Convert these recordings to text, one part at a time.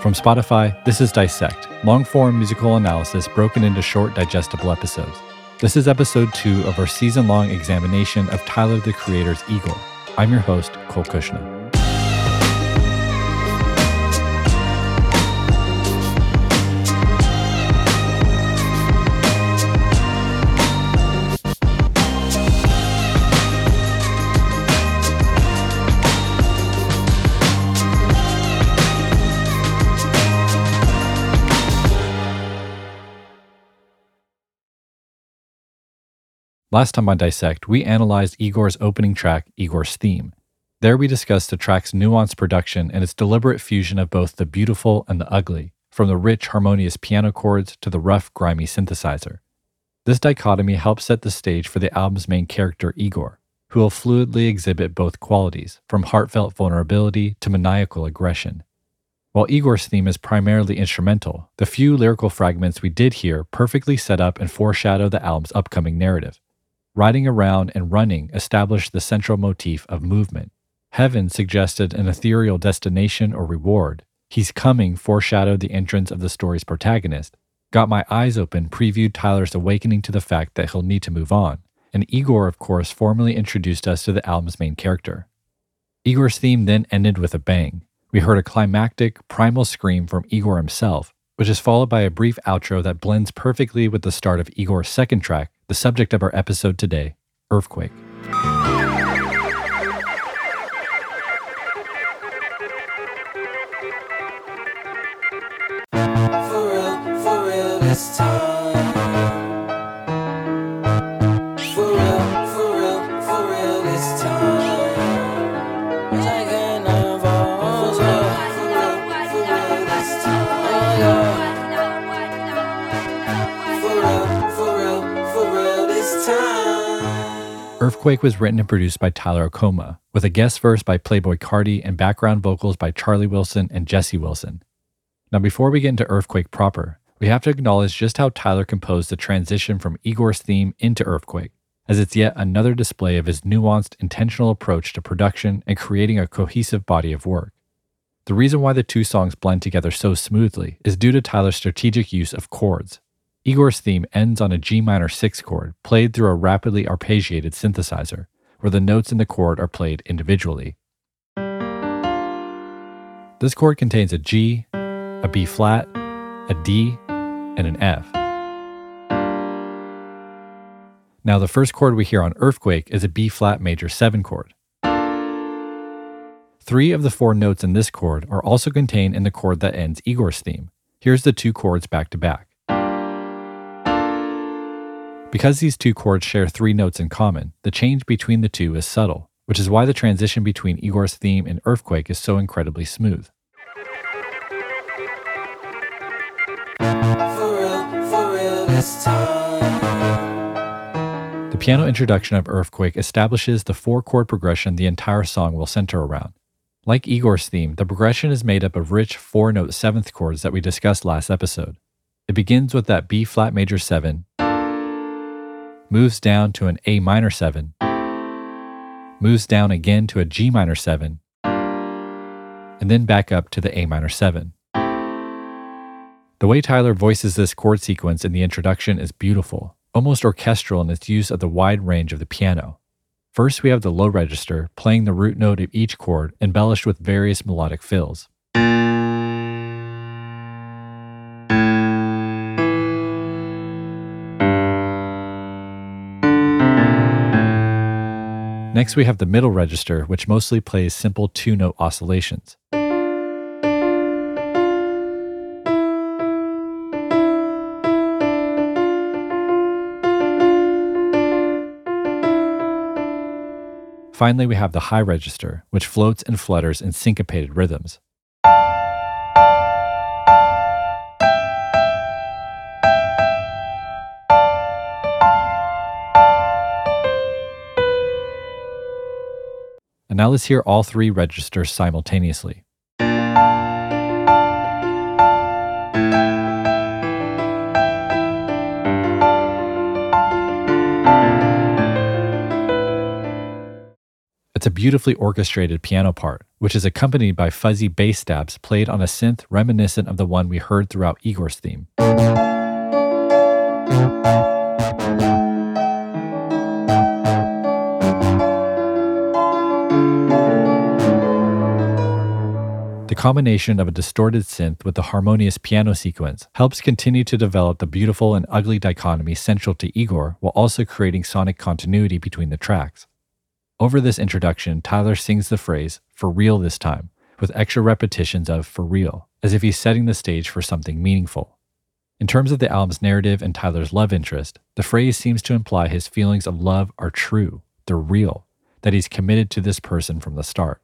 From Spotify, this is Dissect, long form musical analysis broken into short, digestible episodes. This is episode two of our season long examination of Tyler the Creator's Igor. I'm your host, Cole Cuchna. Last time on Dissect, we analyzed Igor's opening track, Igor's Theme. There we discussed the track's nuanced production and its deliberate fusion of both the beautiful and the ugly, from the rich, harmonious piano chords to the rough, grimy synthesizer. This dichotomy helps set the stage for the album's main character, Igor, who will fluidly exhibit both qualities, from heartfelt vulnerability to maniacal aggression. While Igor's theme is primarily instrumental, the few lyrical fragments we did hear perfectly set up and foreshadow the album's upcoming narrative. Riding around and running established the central motif of movement. Heaven suggested an ethereal destination or reward. He's coming foreshadowed the entrance of the story's protagonist. Got my eyes open previewed Tyler's awakening to the fact that he'll need to move on. And Igor, of course, formally introduced us to the album's main character. Igor's theme then ended with a bang. We heard a climactic, primal scream from Igor himself, which is followed by a brief outro that blends perfectly with the start of Igor's second track, the subject of our episode today Earfquake. For real, for real Earfquake was written and produced by Tyler Okonma, with a guest verse by Playboi Carti and background vocals by Charlie Wilson and Jesse Wilson. Now, before we get into Earfquake proper, we have to acknowledge just how Tyler composed the transition from Igor's theme into Earfquake, as it's yet another display of his nuanced, intentional approach to production and creating a cohesive body of work. The reason why the two songs blend together so smoothly is due to Tyler's strategic use of chords. Igor's theme ends on a G minor 6 chord played through a rapidly arpeggiated synthesizer, where the notes in the chord are played individually. This chord contains a G, a B flat, a D, and an F. Now, the first chord we hear on Earfquake is a B flat major 7 chord. Three of the four notes in this chord are also contained in the chord that ends Igor's theme. Here's the two chords back to back. Because these two chords share three notes in common, the change between the two is subtle, which is why the transition between Igor's theme and Earfquake is so incredibly smooth. For real, for real this time. The piano introduction of Earfquake establishes the four chord progression the entire song will center around. Like Igor's theme, the progression is made up of rich four note seventh chords that we discussed last episode. It begins with that B flat major 7, moves down to an A minor 7, moves down again to a G minor 7, and then back up to the A minor 7. The way Tyler voices this chord sequence in the introduction is beautiful, almost orchestral in its use of the wide range of the piano. First, we have the low register playing the root note of each chord, embellished with various melodic fills. Next, we have the middle register, which mostly plays simple two note oscillations. Finally, we have the high register, which floats and flutters in syncopated rhythms. Now let's hear all three registers simultaneously. It's a beautifully orchestrated piano part, which is accompanied by fuzzy bass stabs played on a synth reminiscent of the one we heard throughout Igor's theme. Combination of a distorted synth with the harmonious piano sequence helps continue to develop the beautiful and ugly dichotomy central to Igor while also creating sonic continuity between the tracks. Over this introduction, Tyler sings the phrase, for real this time, with extra repetitions of for real, as if he's setting the stage for something meaningful. In terms of the album's narrative and Tyler's love interest, the phrase seems to imply his feelings of love are true, they're real, that he's committed to this person from the start.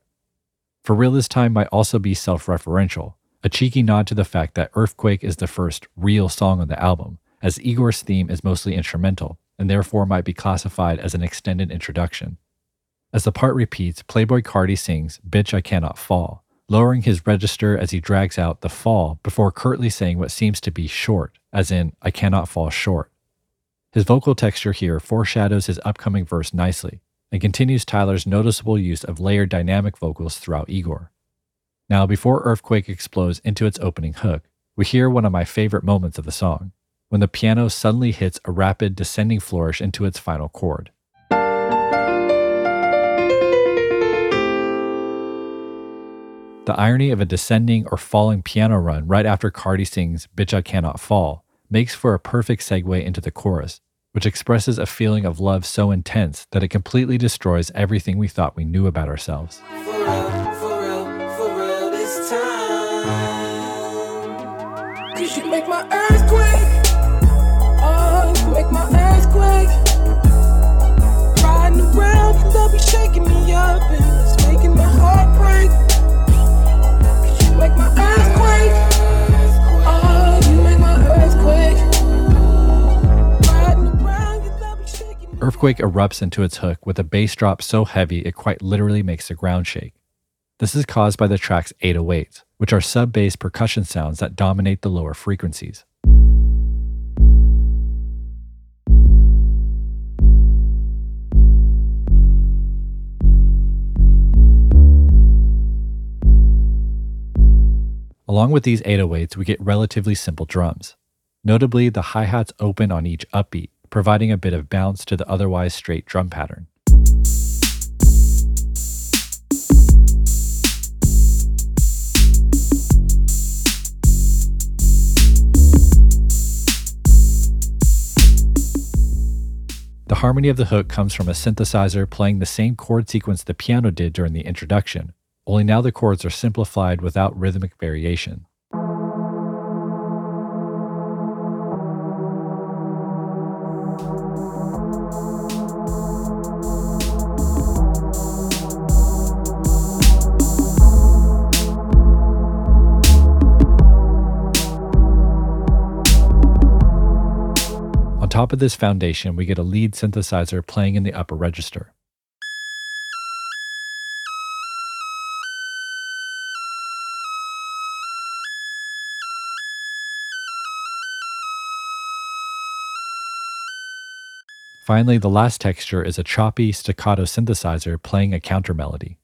For Real This Time might also be self referential, a cheeky nod to the fact that Earfquake is the first real song on the album, as Igor's theme is mostly instrumental, and therefore might be classified as an extended introduction. As the part repeats, Playboi Carti sings, Bitch, I Cannot Fall, lowering his register as he drags out the fall before curtly saying what seems to be short, as in, I cannot fall short. His vocal texture here foreshadows his upcoming verse nicely, and continues Tyler's noticeable use of layered dynamic vocals throughout Igor. Now, before Earfquake explodes into its opening hook, we hear one of my favorite moments of the song, when the piano suddenly hits a rapid descending flourish into its final chord. The irony of a descending or falling piano run right after Carti sings Bitch I Cannot Fall makes for a perfect segue into the chorus, which expresses a feeling of love so intense that it completely destroys everything we thought we knew about ourselves. For real, for real, for real Earfquake erupts into its hook with a bass drop so heavy it quite literally makes the ground shake. This is caused by the track's 808s, which are sub bass percussion sounds that dominate the lower frequencies. Along with these 808s, we get relatively simple drums. Notably, the hi hats open on each upbeat, providing a bit of bounce to the otherwise straight drum pattern. The harmony of the hook comes from a synthesizer playing the same chord sequence the piano did during the introduction, only now the chords are simplified without rhythmic variation. Top of this foundation, we get a lead synthesizer playing in the upper register. Finally, the last texture is a choppy staccato synthesizer playing a counter melody.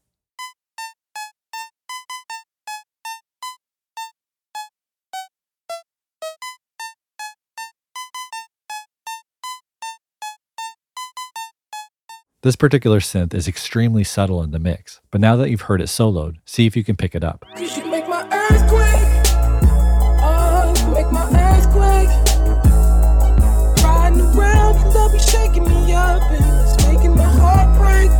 This particular synth is extremely subtle in the mix, but now that you've heard it soloed, see if you can pick it up. Cause you make my earthquake. Oh, you make my earthquake. Riding around, your love be shaking me up and it's making my heart break.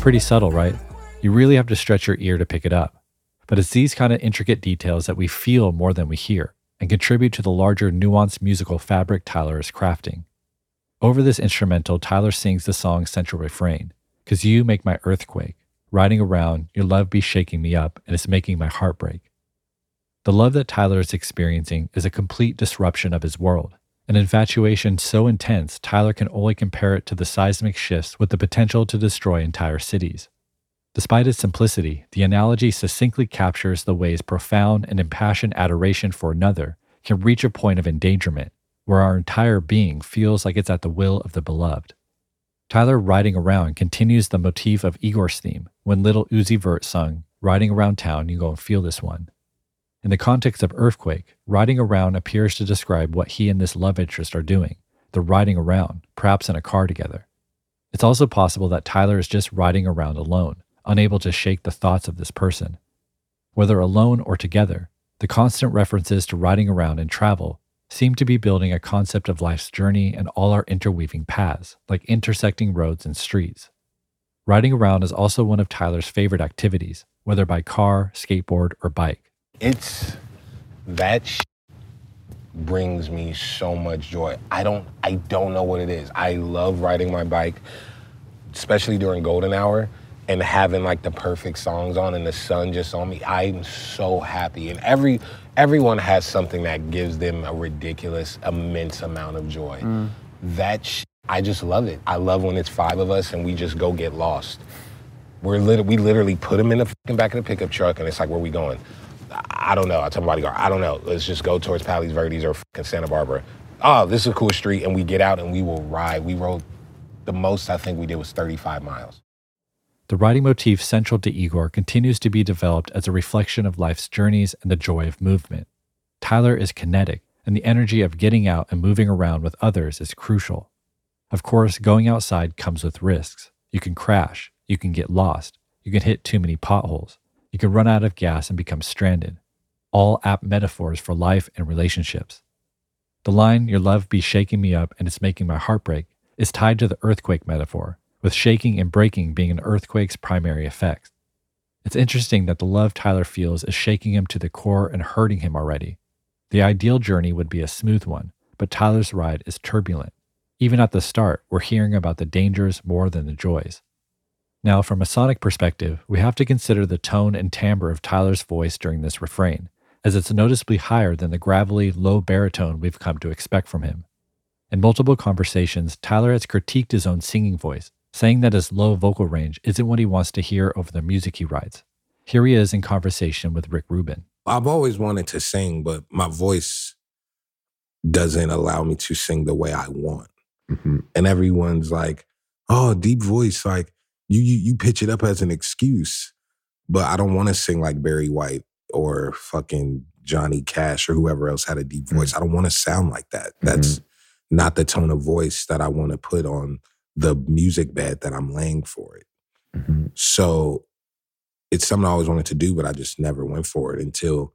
Pretty subtle, right? You really have to stretch your ear to pick it up. But it's these kind of intricate details that we feel more than we hear and contribute to the larger nuanced musical fabric Tyler is crafting. Over this instrumental, Tyler sings the song's central refrain Cause you make my earthquake. Riding around, your love be shaking me up, and it's making my heart break. The love that Tyler is experiencing is a complete disruption of his world, an infatuation so intense Tyler can only compare it to the seismic shifts with the potential to destroy entire cities. Despite its simplicity, the analogy succinctly captures the ways profound and impassioned adoration for another can reach a point of endangerment where our entire being feels like it's at the will of the beloved. Tyler Riding Around continues the motif of Igor's theme when Lil Uzi Vert sung, Riding Around Town, You Gon' Feel This One. In the context of Earfquake, riding around appears to describe what he and this love interest are doing. They're riding around, perhaps in a car together. It's also possible that Tyler is just riding around alone, unable to shake the thoughts of this person. Whether alone or together, the constant references to riding around and travel seem to be building a concept of life's journey and all our interweaving paths, like intersecting roads and streets. Riding around is also one of Tyler's favorite activities, whether by car, skateboard, or bike. It's that sh- brings me so much joy. I don't I don't know what it is. I love riding my bike, especially during golden hour and having like the perfect songs on and the sun just on me. I'm so happy. And every everyone has something that gives them a ridiculous immense amount of joy. Mm. That sh- I just love it. I love when it's five of us and we just go get lost. We're lit- we literally put them in the fucking back of the pickup truck and it's like, where we going? I don't know. I tell my bodyguard, I don't know. Let's just go towards Palos Verdes or fucking Santa Barbara. Oh, this is a cool street, and we get out and we will ride. We rode the most I think we did was 35 miles. The riding motif central to Igor continues to be developed as a reflection of life's journeys and the joy of movement. Tyler is kinetic, and the energy of getting out and moving around with others is crucial. Of course, going outside comes with risks. You can crash, you can get lost, you can hit too many potholes, you can run out of gas and become stranded. All apt metaphors for life and relationships. The line, Your love be shaking me up and it's making my heart break, is tied to the earthquake metaphor, with shaking and breaking being an earthquake's primary effects. It's interesting that the love Tyler feels is shaking him to the core and hurting him already. The ideal journey would be a smooth one, but Tyler's ride is turbulent. Even at the start, we're hearing about the dangers more than the joys. Now, from a sonic perspective, we have to consider the tone and timbre of Tyler's voice during this refrain, as it's noticeably higher than the gravelly, low baritone we've come to expect from him. In multiple conversations, Tyler has critiqued his own singing voice, saying that his low vocal range isn't what he wants to hear over the music he writes. Here he is in conversation with Rick Rubin. I've always wanted to sing, but my voice doesn't allow me to sing the way I want. Mm-hmm. And everyone's like, "Oh, deep voice, like you you you pitch it up as an excuse." But I don't want to sing like Barry White or fucking Johnny Cash or whoever else had a deep mm. voice. I don't want to sound like that. Mm-hmm. That's not the tone of voice that I want to put on the music bed that I'm laying for it. Mm-hmm. So it's something I always wanted to do, but I just never went for it until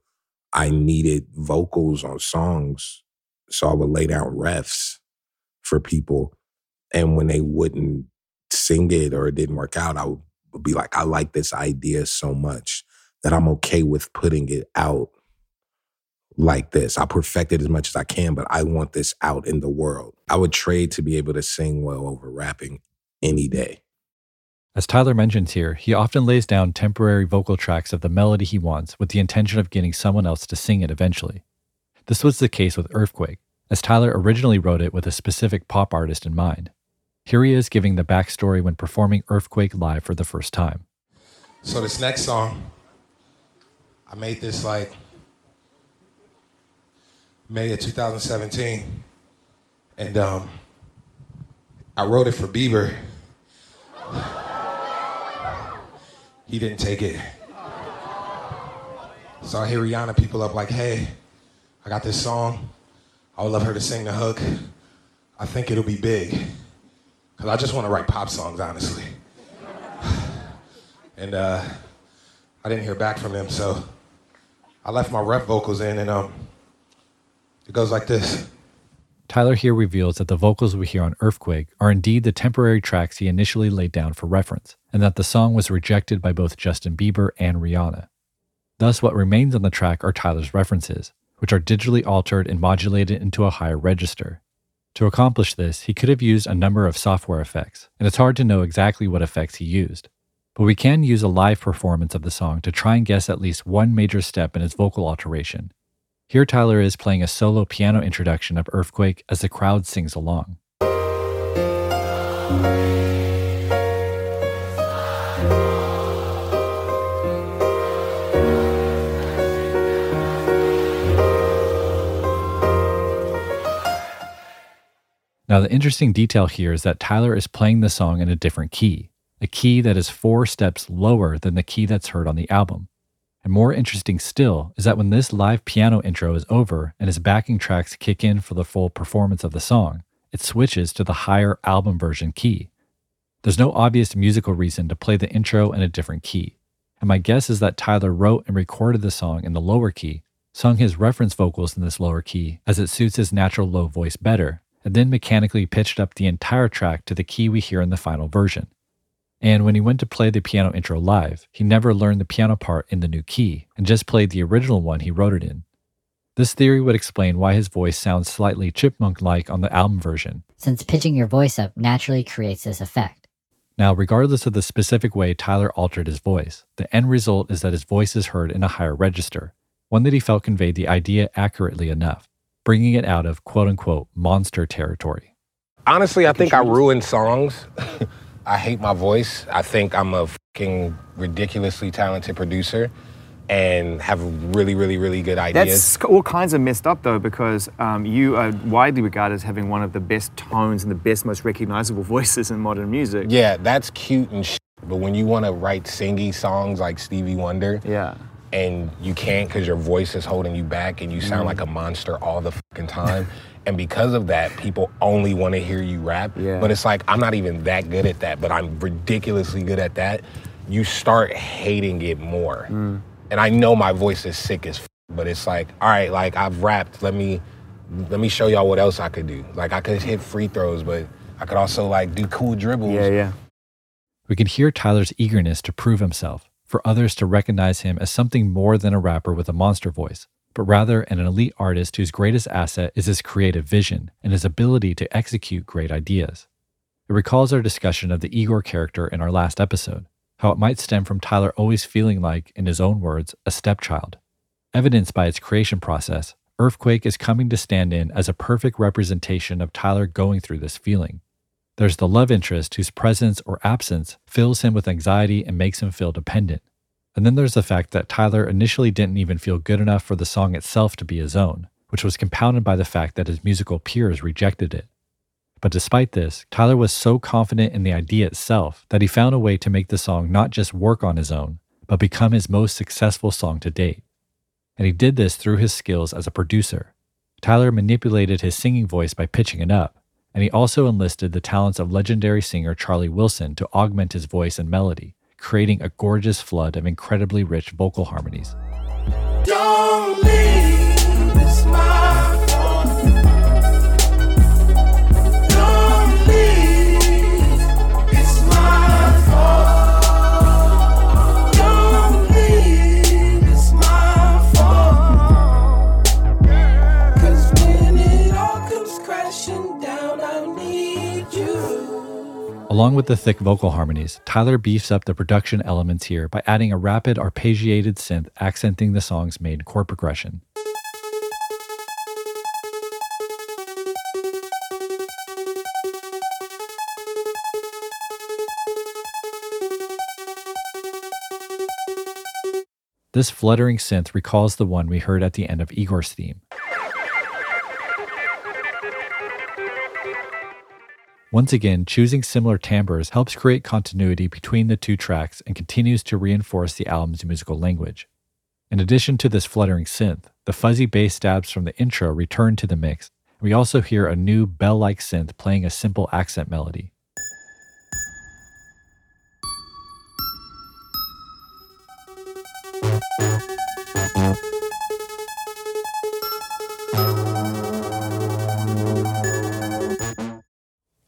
I needed vocals on songs. So I would lay down refs for people. And when they wouldn't sing it or it didn't work out, I would, would be like, I like this idea so much that I'm okay with putting it out like this. I perfect it as much as I can, but I want this out in the world. I would trade to be able to sing well over rapping any day. As Tyler mentions here, he often lays down temporary vocal tracks of the melody he wants with the intention of getting someone else to sing it eventually. This was the case with Earfquake, as Tyler originally wrote it with a specific pop artist in mind. Here he is giving the backstory when performing Earfquake live for the first time. So this next song, I made this like May of 2017, and um, I wrote it for Bieber. He didn't take it. So I hear Rihanna people up like, "Hey, I got this song. I would love her to sing the hook. I think it'll be big, cause I just want to write pop songs, honestly." and uh, I didn't hear back from them, so I left my rep vocals in, and um, it goes like this. Tyler here reveals that the vocals we hear on Earfquake are indeed the temporary tracks he initially laid down for reference, and that the song was rejected by both Justin Bieber and Rihanna. Thus, what remains on the track are Tyler's references, which are digitally altered and modulated into a higher register. To accomplish this, he could have used a number of software effects, and it's hard to know exactly what effects he used. But we can use a live performance of the song to try and guess at least one major step in his vocal alteration. Here, Tyler is playing a solo piano introduction of Earfquake as the crowd sings along. Now, the interesting detail here is that Tyler is playing the song in a different key, a key that is four steps lower than the key that's heard on the album. And more interesting still is that when this live piano intro is over and his backing tracks kick in for the full performance of the song, it switches to the higher album version key. There's no obvious musical reason to play the intro in a different key. And my guess is that Tyler wrote and recorded the song in the lower key, sung his reference vocals in this lower key as it suits his natural low voice better, and then mechanically pitched up the entire track to the key we hear in the final version. And when he went to play the piano intro live, he never learned the piano part in the new key and just played the original one he wrote it in. This theory would explain why his voice sounds slightly chipmunk like on the album version. Since pitching your voice up naturally creates this effect. Now, regardless of the specific way Tyler altered his voice, the end result is that his voice is heard in a higher register, one that he felt conveyed the idea accurately enough, bringing it out of quote unquote monster territory. Honestly, I think I ruin songs. I hate my voice. I think I'm a fucking ridiculously talented producer and have really, really, really good ideas. That's all kinds of messed up though, because um, you are widely regarded as having one of the best tones and the best, most recognizable voices in modern music. yeah, that's cute and shit. But when you want to write singy songs like Stevie Wonder, Yeah. and you can't because your voice is holding you back and you sound like a monster all the fucking time. and because of that, people only want to hear you rap. Yeah. But it's like, I'm not even that good at that, but I'm ridiculously good at that. You start hating it more. Mm. And I know my voice is sick as f- but it's like, all right, like I've rapped. Let me let me show y'all what else I could do. Like I could hit free throws, but I could also like do cool dribbles. Yeah, yeah. We can hear Tyler's eagerness to prove himself, for others to recognize him as something more than a rapper with a monster voice, but rather an elite artist whose greatest asset is his creative vision and his ability to execute great ideas. It recalls our discussion of the Igor character in our last episode, how it might stem from Tyler always feeling like, in his own words, a stepchild. Evidenced by its creation process, Earfquake is coming to stand in as a perfect representation of Tyler going through this feeling. There's the love interest whose presence or absence fills him with anxiety and makes him feel dependent. And then there's the fact that Tyler initially didn't even feel good enough for the song itself to be his own, which was compounded by the fact that his musical peers rejected it. But despite this, Tyler was so confident in the idea itself that he found a way to make the song not just work on his own, but become his most successful song to date. And he did this through his skills as a producer. Tyler manipulated his singing voice by pitching it up, and he also enlisted the talents of legendary singer Charlie Wilson to augment his voice and melody, creating a gorgeous flood of incredibly rich vocal harmonies. Along with the thick vocal harmonies, Tyler beefs up the production elements here by adding a rapid arpeggiated synth accenting the song's main chord progression. This fluttering synth recalls the one we heard at the end of Igor's theme. Once again, choosing similar timbres helps create continuity between the two tracks and continues to reinforce the album's musical language. In addition to this fluttering synth, the fuzzy bass stabs from the intro return to the mix. We also hear a new bell like synth playing a simple accent melody.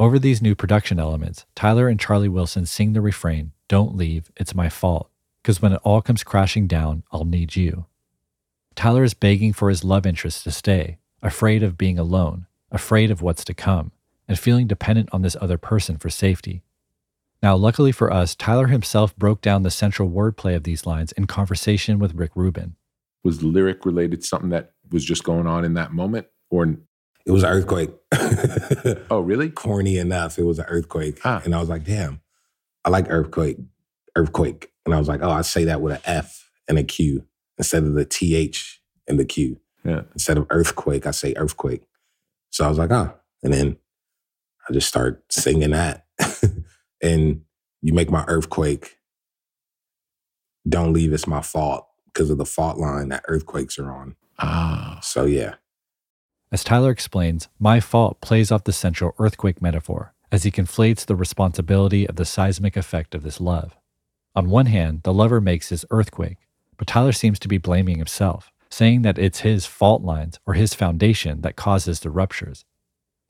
Over these new production elements, Tyler and Charlie Wilson sing the refrain, Don't leave, it's my fault, because when it all comes crashing down, I'll need you. Tyler is begging for his love interest to stay, afraid of being alone, afraid of what's to come, and feeling dependent on this other person for safety. Now, luckily for us, Tyler himself broke down the central wordplay of these lines in conversation with Rick Rubin. Was lyric related something that was just going on in that moment? Or, It was an earthquake. oh, really? Corny enough, it was an earthquake. Ah. And I was like, damn, I like earthquake. Earthquake. And I was like, oh, I say that with an F and a Q instead of the TH and the Q. Yeah. Instead of earthquake, I say earthquake. So I was like, ah. And then I just start singing that. and you make my earthquake. Don't leave, it's my fault because of the fault line that earthquakes are on. Ah. So yeah. As Tyler explains, my fault plays off the central earthquake metaphor as he conflates the responsibility of the seismic effect of this love. On one hand, the lover makes his earthquake, but Tyler seems to be blaming himself, saying that it's his fault lines or his foundation that causes the ruptures.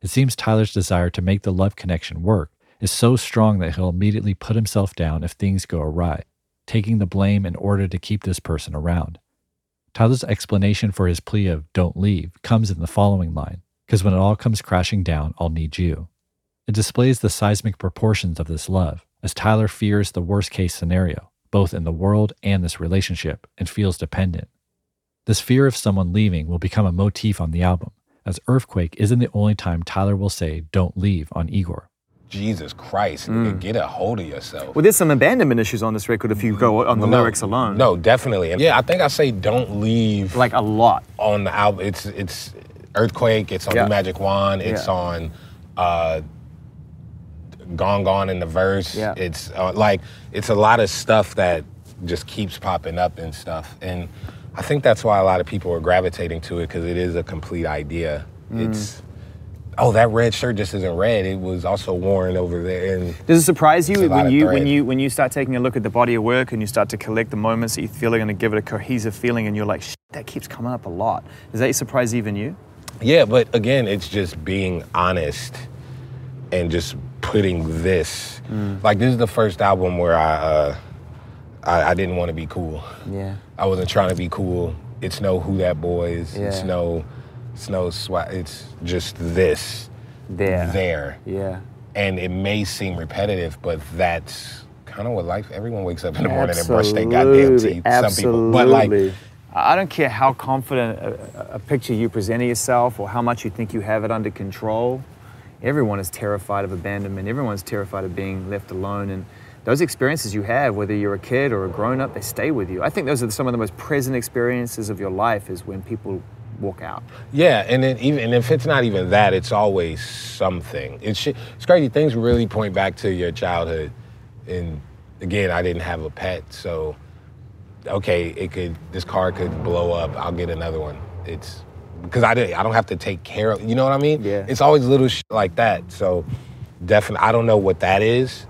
It seems Tyler's desire to make the love connection work is so strong that he'll immediately put himself down if things go awry, taking the blame in order to keep this person around. Tyler's explanation for his plea of don't leave comes in the following line because when it all comes crashing down, I'll need you. It displays the seismic proportions of this love, as Tyler fears the worst case scenario, both in the world and this relationship, and feels dependent. This fear of someone leaving will become a motif on the album, as Earfquake isn't the only time Tyler will say don't leave on Igor. Jesus Christ, nigga, get a hold of yourself. Well, there's some abandonment issues on this record if you go on the No, lyrics alone. No, definitely. And yeah, I think I say don't leave Like a lot. on the album. It's it's Earfquake, it's on Yeah. the Magic Wand, it's Yeah. on uh Gone Gone in the verse. Yeah. It's uh, like it's a lot of stuff that just keeps popping up and stuff. And I think that's why a lot of people are gravitating to it because it is a complete idea. Mm. It's oh that red shirt just isn't red. It was also worn over there and Does it surprise you when you when you when you start taking a look at the body of work and you start to collect the moments that you feel are going to give it a cohesive feeling, and you're like, Shit, that keeps coming up a lot. Does that surprise even you? Yeah, but again, it's just being honest and just putting this. Like this is the first album where I uh, I, I didn't want to be cool. Yeah. I wasn't trying to be cool. It's no who that boy is. Yeah. it's no swag. It's just this There. there. Yeah. And it may seem repetitive, but that's kind of what life. Everyone wakes up in the morning and brush their goddamn Absolutely, teeth. Some people, but like. I don't care how confident a, a picture you present of yourself or how much you think you have it under control. Everyone is terrified of abandonment. Everyone's terrified of being left alone. And those experiences you have, whether you're a kid or a grown up, they stay with you. I think those are some of the most present experiences of your life is when people walk out. Yeah, and then even and if it's not even that, it's always something. It's sh- it's crazy. Things really point back to your childhood, and again, I didn't have a pet, so okay, it could this car could blow up. I'll get another one. It's because I did. I don't have to take care of. You know what I mean? Yeah. It's always little shit like that. So definitely, I don't know what that is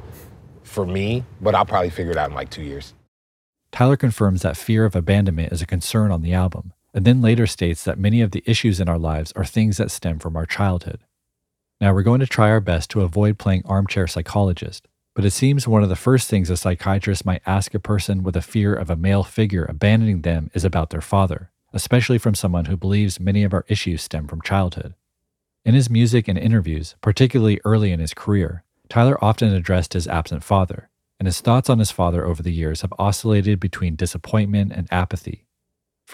for me, but I'll probably figure it out in like two years. Tyler confirms that fear of abandonment is a concern on the album, and then later states that many of the issues in our lives are things that stem from our childhood. Now, we're going to try our best to avoid playing armchair psychologist, but it seems one of the first things a psychiatrist might ask a person with a fear of a male figure abandoning them is about their father, especially from someone who believes many of our issues stem from childhood. In his music and interviews, particularly early in his career, Tyler often addressed his absent father, and his thoughts on his father over the years have oscillated between disappointment and apathy.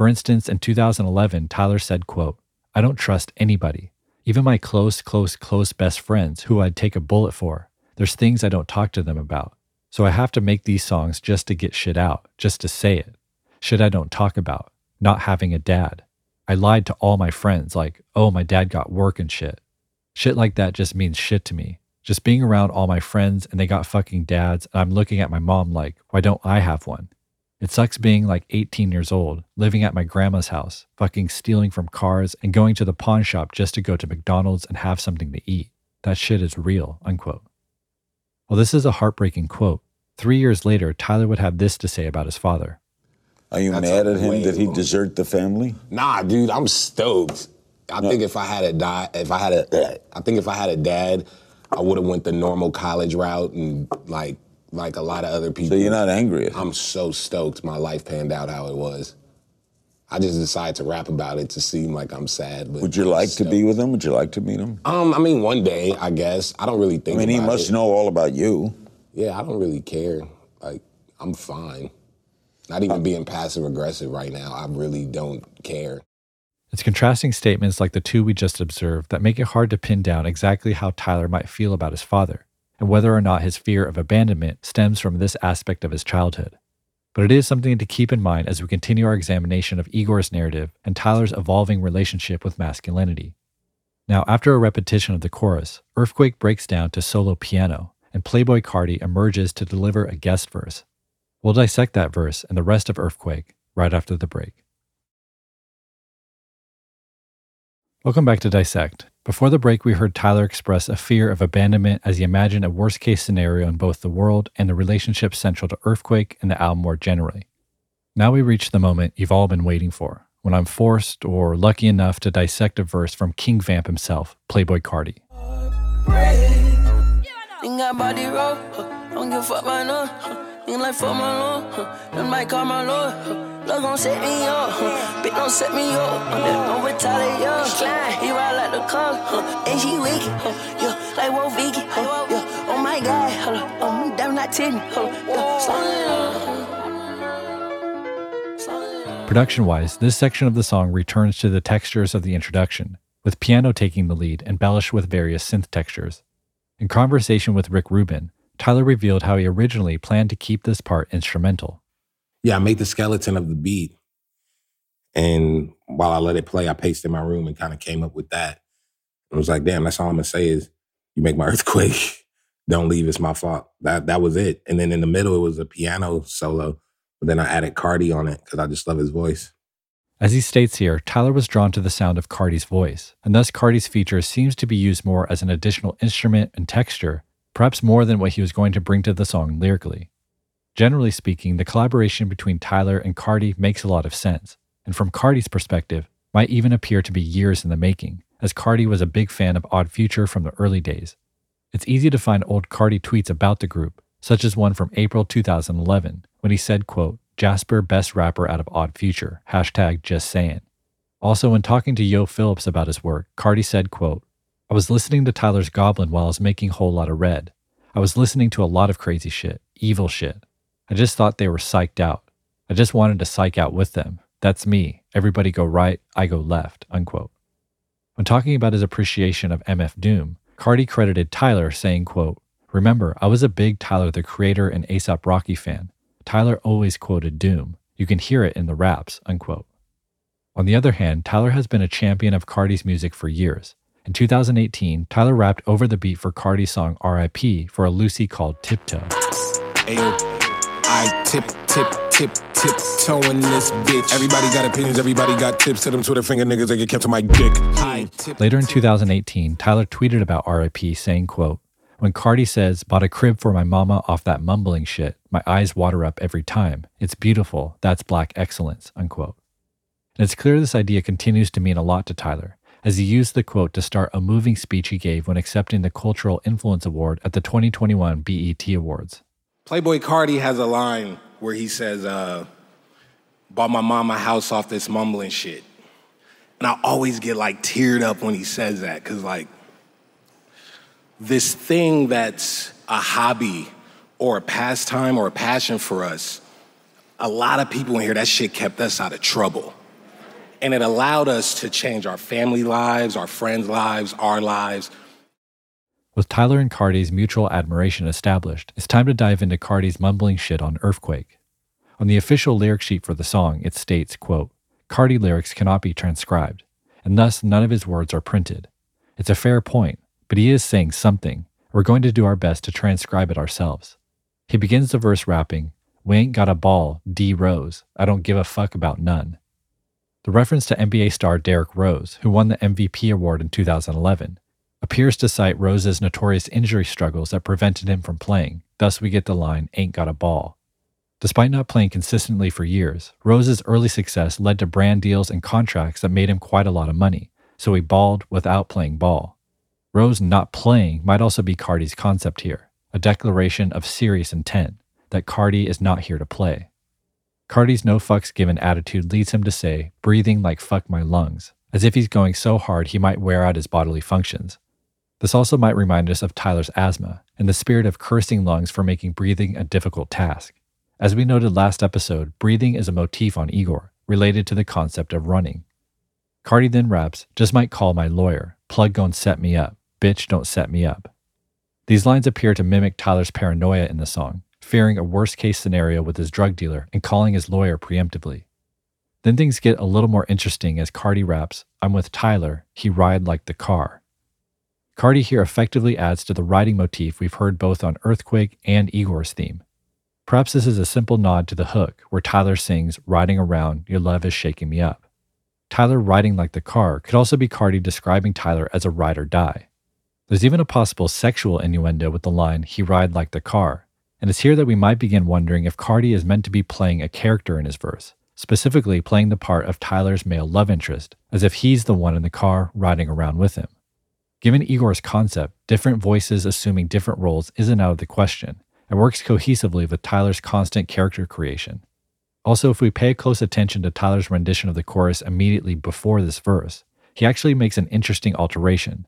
For instance, in 2011, Tyler said, quote, I don't trust anybody, even my close, close, close best friends who I'd take a bullet for. There's things I don't talk to them about. So I have to make these songs just to get shit out, just to say it. Shit I don't talk about, not having a dad. I lied to all my friends, like, oh, my dad got work and shit. Shit like that just means shit to me. Just being around all my friends and they got fucking dads, and I'm looking at my mom like, why don't I have one? It sucks being like 18 years old, living at my grandma's house, fucking stealing from cars and going to the pawn shop just to go to McDonald's and have something to eat. That shit is real, unquote. Well, this is a heartbreaking quote. Three years later, Tyler would have this to say about his father. Are you That's mad at him way that he long- desert the family? Nah, dude, I'm stoked. I think if I had a die, if I had a, I think if I had a dad, I would have went the normal college route and like like a lot of other people. So you're not angry at? I'm so stoked my life panned out how it was. I just decided to rap about it to seem like I'm sad. But Would you I'm like to be with him? Would you like to meet him? Um, I mean, one day, I guess. I don't really think. I think. mean, he must it. know all about you. Yeah, I don't really care. Like, I'm fine. Not Uh, even being passive aggressive right now. I really don't care. It's contrasting statements like the two we just observed that make it hard to pin down exactly how Tyler might feel about his father, and whether or not his fear of abandonment stems from this aspect of his childhood. But it is something to keep in mind as we continue our examination of Igor's narrative and Tyler's evolving relationship with masculinity. Now, after a repetition of the chorus, Earfquake breaks down to solo piano, and Playboi Carti emerges to deliver a guest verse. We'll dissect that verse and the rest of Earfquake right after the break. Welcome back to Dissect. Before the break, we heard Tyler express a fear of abandonment as he imagined a worst case scenario in both the world and the relationship central to Earfquake and the album more generally. Now we reach the moment you've all been waiting for, when I'm forced or lucky enough to dissect a verse from King Vamp himself, Playboi Carti. No. Huh. Think like fuck my lord, huh. them might call my lord. Huh. Love gon' set me up, huh. bitch don't set me up. Huh. That don't retaliate, yo. Slide, he ride like the car, huh. and she wicked, huh. yeah, like Wolf Vicky, huh. yeah. Oh my God, huh. oh me damn not titty, huh. yeah. Slow it down. Slow it down. Production wise, this section of the song returns to the textures of the introduction, with piano taking the lead, embellished with various synth textures. In conversation with Rick Rubin, Tyler revealed how he originally planned to keep this part instrumental. Yeah, I made the skeleton of the beat. And while I let it play, I paced in my room and kind of came up with that. And was like, damn, that's all I'm gonna say is you make my earthquake. Don't leave, it's my fault. That that was it. And then in the middle, it was a piano solo. But then I added Carti on it because I just love his voice. As he states here, Tyler was drawn to the sound of Carti's voice, and thus Carti's feature seems to be used more as an additional instrument and texture, perhaps more than what he was going to bring to the song lyrically. Generally speaking, the collaboration between Tyler and Carti makes a lot of sense, and from Carti's perspective, might even appear to be years in the making, as Carti was a big fan of Odd Future from the early days. It's easy to find old Carti tweets about the group, such as one from April 2011, when he said, quote, Jasper best rapper out of Odd Future, hashtag just saying. Also, when talking to Yo Phillips about his work, Carti said, quote, I was listening to Tyler's Goblin while I was making Whole Lotta Red. I was listening to a lot of crazy shit, evil shit. I just thought they were psyched out. I just wanted to psych out with them. That's me. Everybody go right, I go left, unquote. When talking about his appreciation of MF Doom, Carti credited Tyler saying, quote, Remember, I was a big Tyler the Creator and ASAP Rocky fan. Tyler always quoted Doom. You can hear it in the raps, unquote. On the other hand, Tyler has been a champion of Carti's music for years. In 2018, Tyler rapped over the beat for Carti's song RIP for a Lucy called Tiptoe. Ayo, I tip, tip, tip, tip, toeing this bitch. Everybody got opinions, everybody got tips to them Twitter finger niggas, they get kept to my dick. I tip, Later in 2018, Tyler tweeted about RIP saying, quote, When Carti says, bought a crib for my mama off that mumbling shit, my eyes water up every time. It's beautiful. That's black excellence, unquote. And it's clear this idea continues to mean a lot to Tyler, as he used the quote to start a moving speech he gave when accepting the Cultural Influence Award at the 2021 BET Awards. Playboi Carti has a line where he says, uh, bought my mom a house off this mumbling shit. And I always get like teared up when he says that, because like this thing that's a hobby or a pastime or a passion for us, a lot of people in here, that shit kept us out of trouble. And it allowed us to change our family lives, our friends' lives, our lives. With Tyler and Carti's mutual admiration established, it's time to dive into Carti's mumbling shit on Earfquake. On the official lyric sheet for the song, it states, quote, Carti lyrics cannot be transcribed, and thus none of his words are printed. It's a fair point, but he is saying something. We're going to do our best to transcribe it ourselves. He begins the verse rapping, We ain't got a ball, D Rose. I don't give a fuck about none. The reference to NBA star Derrick Rose, who won the MVP award in 2011, appears to cite Rose's notorious injury struggles that prevented him from playing. Thus, we get the line, ain't got a ball. Despite not playing consistently for years, Rose's early success led to brand deals and contracts that made him quite a lot of money, so he balled without playing ball. Rose not playing might also be Carti's concept here, a declaration of serious intent that Carti is not here to play. Carti's no fucks given attitude leads him to say, breathing like fuck my lungs, as if he's going so hard he might wear out his bodily functions. This also might remind us of Tyler's asthma and the spirit of cursing lungs for making breathing a difficult task. As we noted last episode, breathing is a motif on Igor, related to the concept of running. Carti then raps, just might call my lawyer, plug gon' set me up, bitch don't set me up. These lines appear to mimic Tyler's paranoia in the song, fearing a worst case scenario with his drug dealer and calling his lawyer preemptively. Then things get a little more interesting as Carti raps, I'm with Tyler, he ride like the car. Carti here effectively adds to the riding motif we've heard both on Earfquake and Igor's theme. Perhaps this is a simple nod to the hook, where Tyler sings, Riding around, your love is shaking me up. Tyler riding like the car could also be Carti describing Tyler as a ride or die. There's even a possible sexual innuendo with the line, he ride like the car, and it's here that we might begin wondering if Carti is meant to be playing a character in his verse, specifically playing the part of Tyler's male love interest, as if he's the one in the car riding around with him. Given Igor's concept, different voices assuming different roles isn't out of the question and works cohesively with Tyler's constant character creation. Also, if we pay close attention to Tyler's rendition of the chorus immediately before this verse, he actually makes an interesting alteration.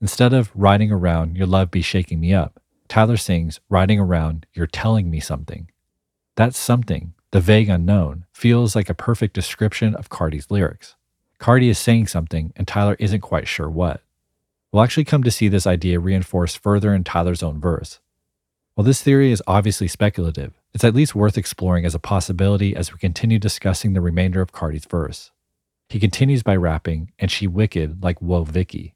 Instead of riding around, your love be shaking me up, Tyler sings, riding around, you're telling me something. That something, the vague unknown, feels like a perfect description of Carti's lyrics. Carti is saying something, and Tyler isn't quite sure what. We'll actually come to see this idea reinforced further in Tyler's own verse. While this theory is obviously speculative, it's at least worth exploring as a possibility as we continue discussing the remainder of Carti's verse. He continues by rapping, and she wicked like Whoa Vicky.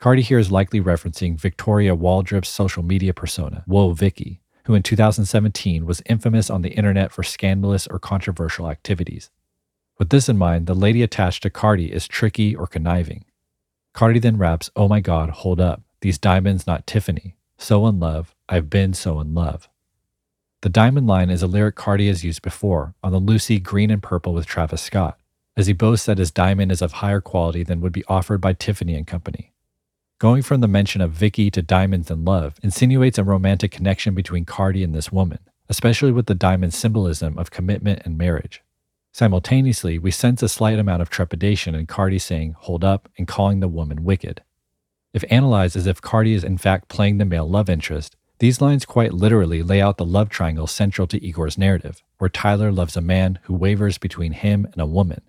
Carti here is likely referencing Victoria Waldrip's social media persona, Whoa Vicky, who in 2017 was infamous on the internet for scandalous or controversial activities. With this in mind, the lady attached to Carti is tricky or conniving. Carti then raps, Oh my god, hold up, these diamonds not Tiffany. So in love, I've been so in love. The diamond line is a lyric Carti has used before on the Lucy Green and Purple with Travis Scott, as he boasts that his diamond is of higher quality than would be offered by Tiffany and Company. Going from the mention of Vicky to diamonds and love insinuates a romantic connection between Carti and this woman, especially with the diamond symbolism of commitment and marriage. Simultaneously, we sense a slight amount of trepidation in Carti saying, hold up, and calling the woman wicked. If analyzed as if Carti is in fact playing the male love interest, these lines quite literally lay out the love triangle central to Igor's narrative, where Tyler loves a man who wavers between him and a woman.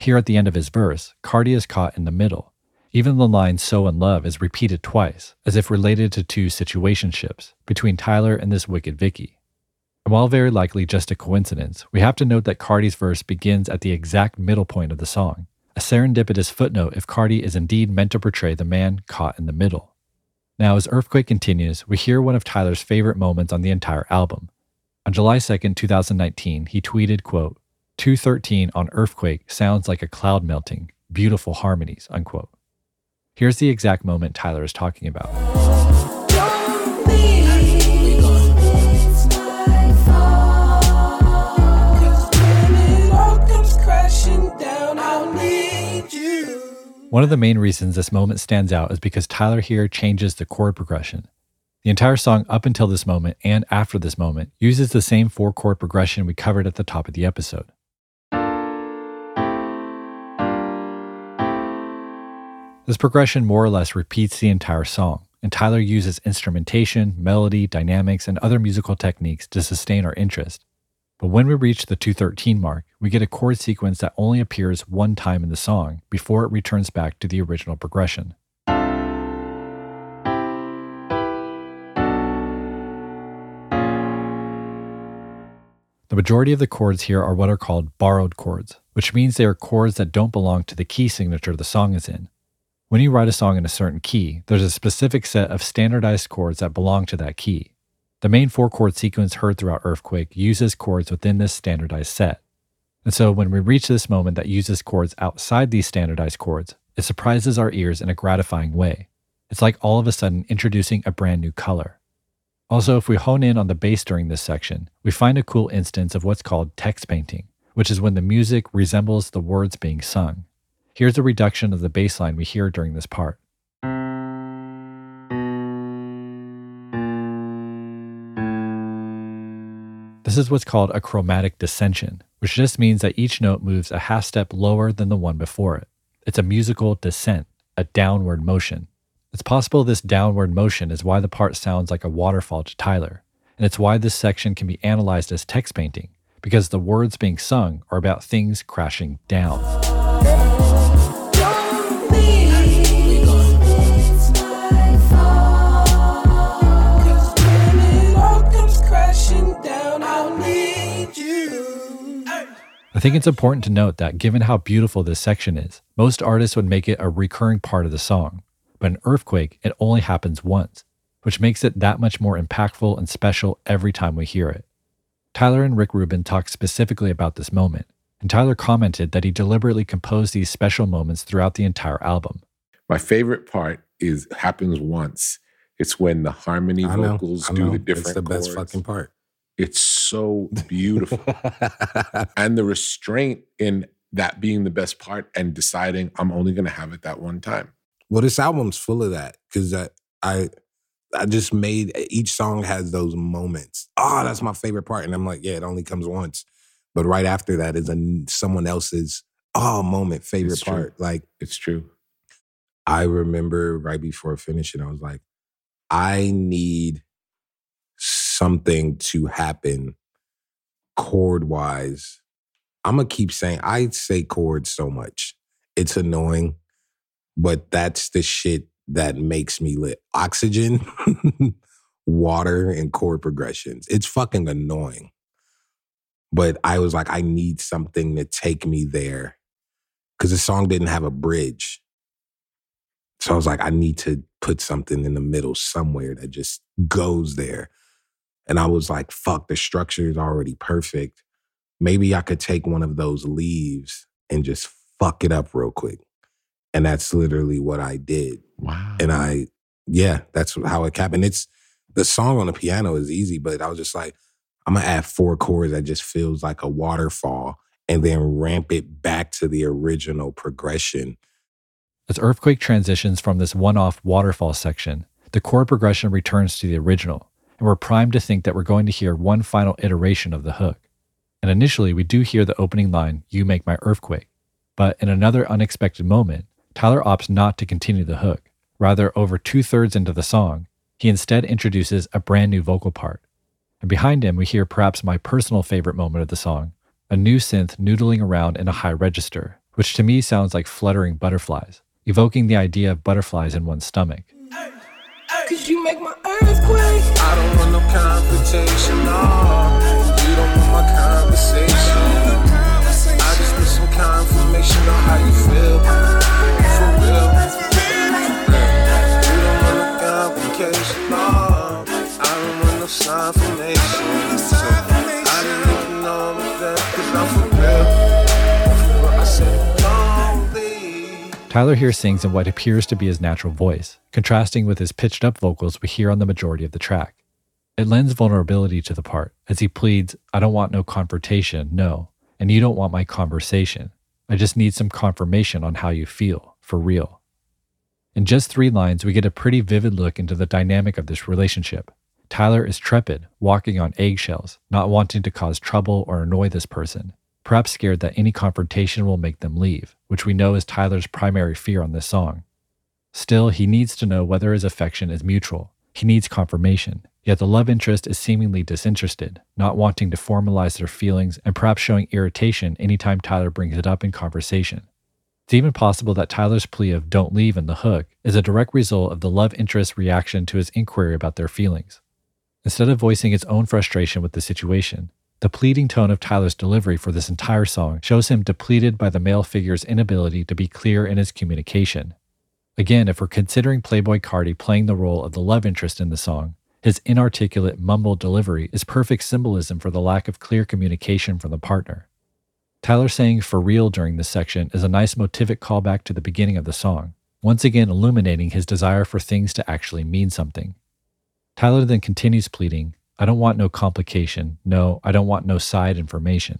Here at the end of his verse, Carti is caught in the middle. Even the line so in love is repeated twice, as if related to two situationships between Tyler and this wicked Vicky. And while very likely just a coincidence, we have to note that Carti's verse begins at the exact middle point of the song, a serendipitous footnote if Carti is indeed meant to portray the man caught in the middle. Now, as Earfquake continues, we hear one of Tyler's favorite moments on the entire album. On July 2nd, 2019, he tweeted, quote, 213 on Earfquake sounds like a cloud melting, beautiful harmonies, unquote. Here's the exact moment Tyler is talking about. One of the main reasons this moment stands out is because Tyler here changes the chord progression. The entire song up until this moment and after this moment uses the same four chord progression we covered at the top of the episode. This progression more or less repeats the entire song, and Tyler uses instrumentation, melody, dynamics, and other musical techniques to sustain our interest. But when we reach the 213 mark, we get a chord sequence that only appears one time in the song before it returns back to the original progression. The majority of the chords here are what are called borrowed chords, which means they are chords that don't belong to the key signature the song is in. When you write a song in a certain key, there's a specific set of standardized chords that belong to that key. The main four chord sequence heard throughout Earfquake uses chords within this standardized set. And so when we reach this moment that uses chords outside these standardized chords, it surprises our ears in a gratifying way. It's like all of a sudden introducing a brand new color. Also, if we hone in on the bass during this section, we find a cool instance of what's called text painting, which is when the music resembles the words being sung. Here's a reduction of the bass line we hear during this part. This is what's called a chromatic descension, which just means that each note moves a half step lower than the one before it. It's a musical descent, a downward motion. It's possible this downward motion is why the part sounds like a waterfall to Tyler, and it's why this section can be analyzed as text painting, because the words being sung are about things crashing down. I think it's important to note that given how beautiful this section is, most artists would make it a recurring part of the song. but in Earfquake, it only happens once, which makes it that much more impactful and special every time we hear it. Tyler and Rick Rubin talked specifically about this moment, and Tyler commented that he deliberately composed these special moments throughout the entire album. My favorite part is happens once. It's when the harmony I vocals I do know. the different It's the best fucking part. It's so beautiful. and the restraint in that being the best part and deciding I'm only going to have it that one time. Well, this album's full of that because I, I, I just made each song has those moments. Oh, that's my favorite part, and I'm like, yeah, it only comes once. But right after that is a someone else's oh moment favorite It's true. part. Like It's true. I remember right before finishing, I was like, I need something to happen chord wise. I'm gonna keep saying I say chords so much. It's annoying, but that's the shit that makes me lit. Oxygen, water, and chord progressions. It's fucking annoying. But I was like, I need something to take me there. Cause the song didn't have a bridge. So I was like, I need to put something in the middle somewhere that just goes there. And I was like, fuck, the structure is already perfect. Maybe I could take one of those leaves and just fuck it up real quick. And that's literally what I did. Wow. And I, yeah, that's how it happened. It's the song on the piano is easy, but I was just like, I'm gonna add four chords that just feels like a waterfall and then ramp it back to the original progression. As Earfquake transitions from this one off waterfall section, the chord progression returns to the original, and we're primed to think that we're going to hear one final iteration of the hook. And initially, we do hear the opening line, You Make My Earthquake. But in another unexpected moment, Tyler opts not to continue the hook. Rather, over two thirds into the song, he instead introduces a brand new vocal part. And behind him, we hear perhaps my personal favorite moment of the song a new synth noodling around in a high register, which to me sounds like fluttering butterflies, evoking the idea of butterflies in one's stomach. Cause you make my earthquake. I don't want no confrontation, no. You don't want my conversation. I just need some confirmation on how you feel. For real. You don't want no complication, no. I don't want no sign formation. So Tyler here sings in what appears to be his natural voice, contrasting with his pitched up vocals we hear on the majority of the track. It lends vulnerability to the part as he pleads, I don't want no confrontation, no, and you don't want my conversation. I just need some confirmation on how you feel, for real. In just three lines, we get a pretty vivid look into the dynamic of this relationship. Tyler is trepid, walking on eggshells, not wanting to cause trouble or annoy this person, perhaps scared that any confrontation will make them leave, which we know is Tyler's primary fear on this song. Still, he needs to know whether his affection is mutual. He needs confirmation, yet the love interest is seemingly disinterested, not wanting to formalize their feelings and perhaps showing irritation anytime Tyler brings it up in conversation. It's even possible that Tyler's plea of don't leave in the hook is a direct result of the love interest's reaction to his inquiry about their feelings. Instead of voicing its own frustration with the situation, the pleading tone of Tyler's delivery for this entire song shows him depleted by the male figure's inability to be clear in his communication. Again, if we're considering Playboi Carti playing the role of the love interest in the song, his inarticulate, mumbled delivery is perfect symbolism for the lack of clear communication from the partner. Tyler saying for real during this section is a nice motivic callback to the beginning of the song, once again illuminating his desire for things to actually mean something. Tyler then continues pleading, I don't want no complication. No, I don't want no side information.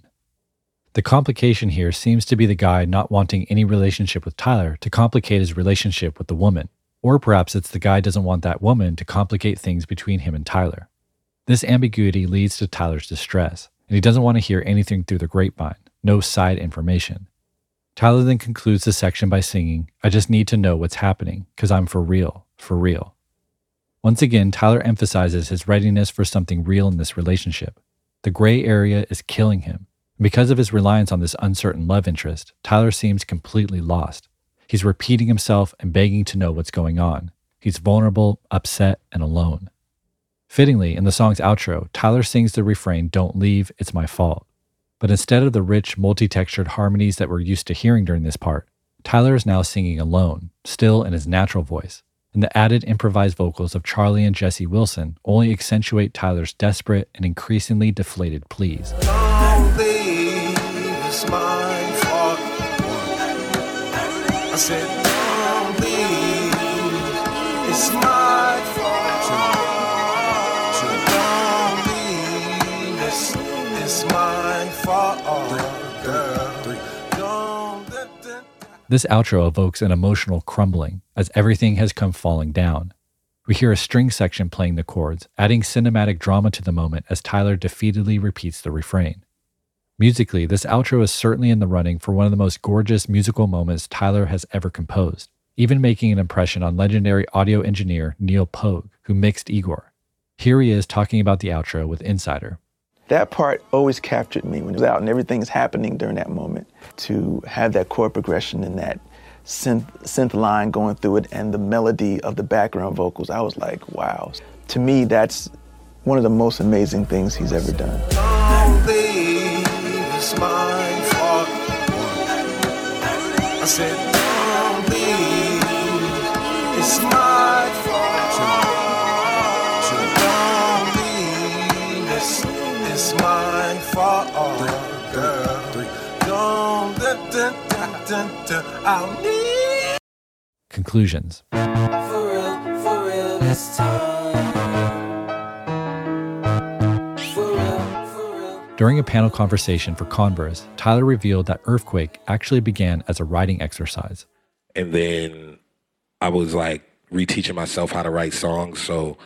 The complication here seems to be the guy not wanting any relationship with Tyler to complicate his relationship with the woman. Or perhaps it's the guy doesn't want that woman to complicate things between him and Tyler. This ambiguity leads to Tyler's distress, and he doesn't want to hear anything through the grapevine, no side information. Tyler then concludes the section by singing, I just need to know what's happening, because I'm for real, for real. Once again, Tyler emphasizes his readiness for something real in this relationship. The gray area is killing him. Because of his reliance on this uncertain love interest, Tyler seems completely lost. He's repeating himself and begging to know what's going on. He's vulnerable, upset, and alone. Fittingly, in the song's outro, Tyler sings the refrain, Don't leave, it's my fault. But instead of the rich, multi textured harmonies that we're used to hearing during this part, Tyler is now singing alone, still in his natural voice, and the added improvised vocals of Charlie and Jessy Wilson only accentuate Tyler's desperate and increasingly deflated pleas. This outro evokes an emotional crumbling as everything has come falling down. We hear a string section playing the chords, adding cinematic drama to the moment as Tyler defeatedly repeats the refrain. Musically, this outro is certainly in the running for one of the most gorgeous musical moments Tyler has ever composed, even making an impression on legendary audio engineer Neal Pogue, who mixed Igor. Here he is talking about the outro with Insider. That part always captured me when it was out and everything's happening during that moment. To have that chord progression and that synth, synth line going through it and the melody of the background vocals, I was like, wow. To me, that's one of the most amazing things he's ever done. said, da, da, da, da, I'll need. Conclusions. For real, for real this time. For real, for real. During a panel conversation for Converse, Tyler revealed that Earfquake actually began as a writing exercise. And then I was like reteaching myself how to write songs. So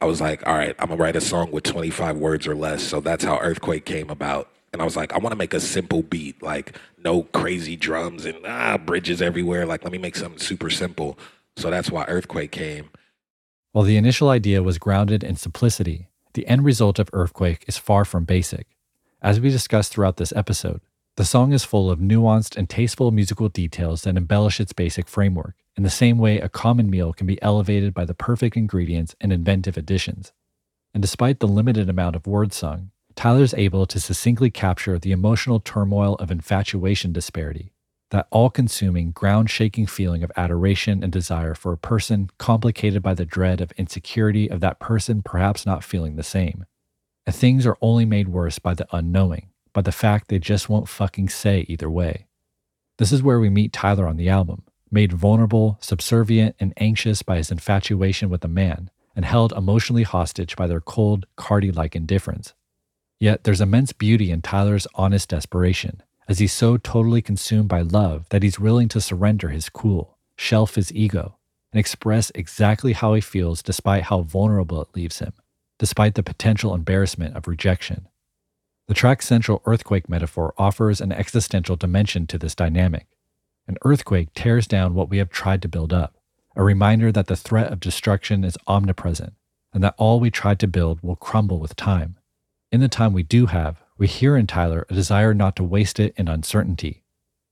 I was like, all right, I'm gonna write a song with 25 words or less. So that's how Earfquake came about. And I was like, I wanna make a simple beat, like no crazy drums and ah, bridges everywhere. Like, let me make something super simple. So that's why Earfquake came. While the initial idea was grounded in simplicity, the end result of Earfquake is far from basic. As we discussed throughout this episode, the song is full of nuanced and tasteful musical details that embellish its basic framework, in the same way a common meal can be elevated by the perfect ingredients and inventive additions. And despite the limited amount of words sung, Tyler's able to succinctly capture the emotional turmoil of infatuation disparity, that all consuming, ground shaking feeling of adoration and desire for a person complicated by the dread of insecurity of that person perhaps not feeling the same. And things are only made worse by the unknowing, by the fact they just won't fucking say either way. This is where we meet Tyler on the album, made vulnerable, subservient, and anxious by his infatuation with a man, and held emotionally hostage by their cold, Carti like indifference. Yet there's immense beauty in Tyler's honest desperation, as he's so totally consumed by love that he's willing to surrender his cool, shelf his ego, and express exactly how he feels despite how vulnerable it leaves him, despite the potential embarrassment of rejection. The track's central earthquake metaphor offers an existential dimension to this dynamic. An earthquake tears down what we have tried to build up, a reminder that the threat of destruction is omnipresent, and that all we tried to build will crumble with time. In the time we do have, we hear in Tyler a desire not to waste it in uncertainty.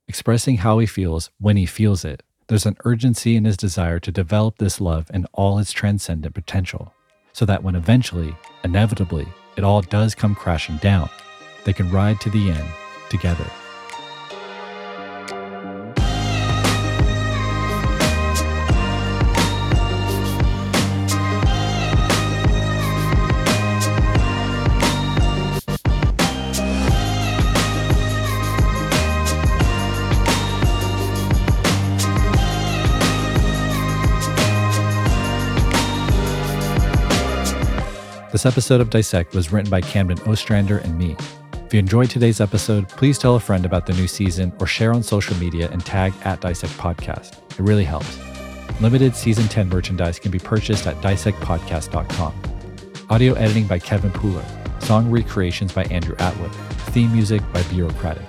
Expressing how he feels when he feels it, there's an urgency in his desire to develop this love and all its transcendent potential, so that when eventually, inevitably, it all does come crashing down, they can ride to the end together. This episode of Dissect was written by Camden Ostrander and me. If you enjoyed today's episode, please tell a friend about the new season or share on social media and tag at Dissect Podcast. It really helps. Limited season 10 merchandise can be purchased at dissectpodcast.com. Audio editing by Kevin Pooler. Song recreations by Andrew Atwood. Theme music by Birocratic.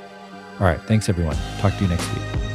All right, thanks everyone. Talk to you next week.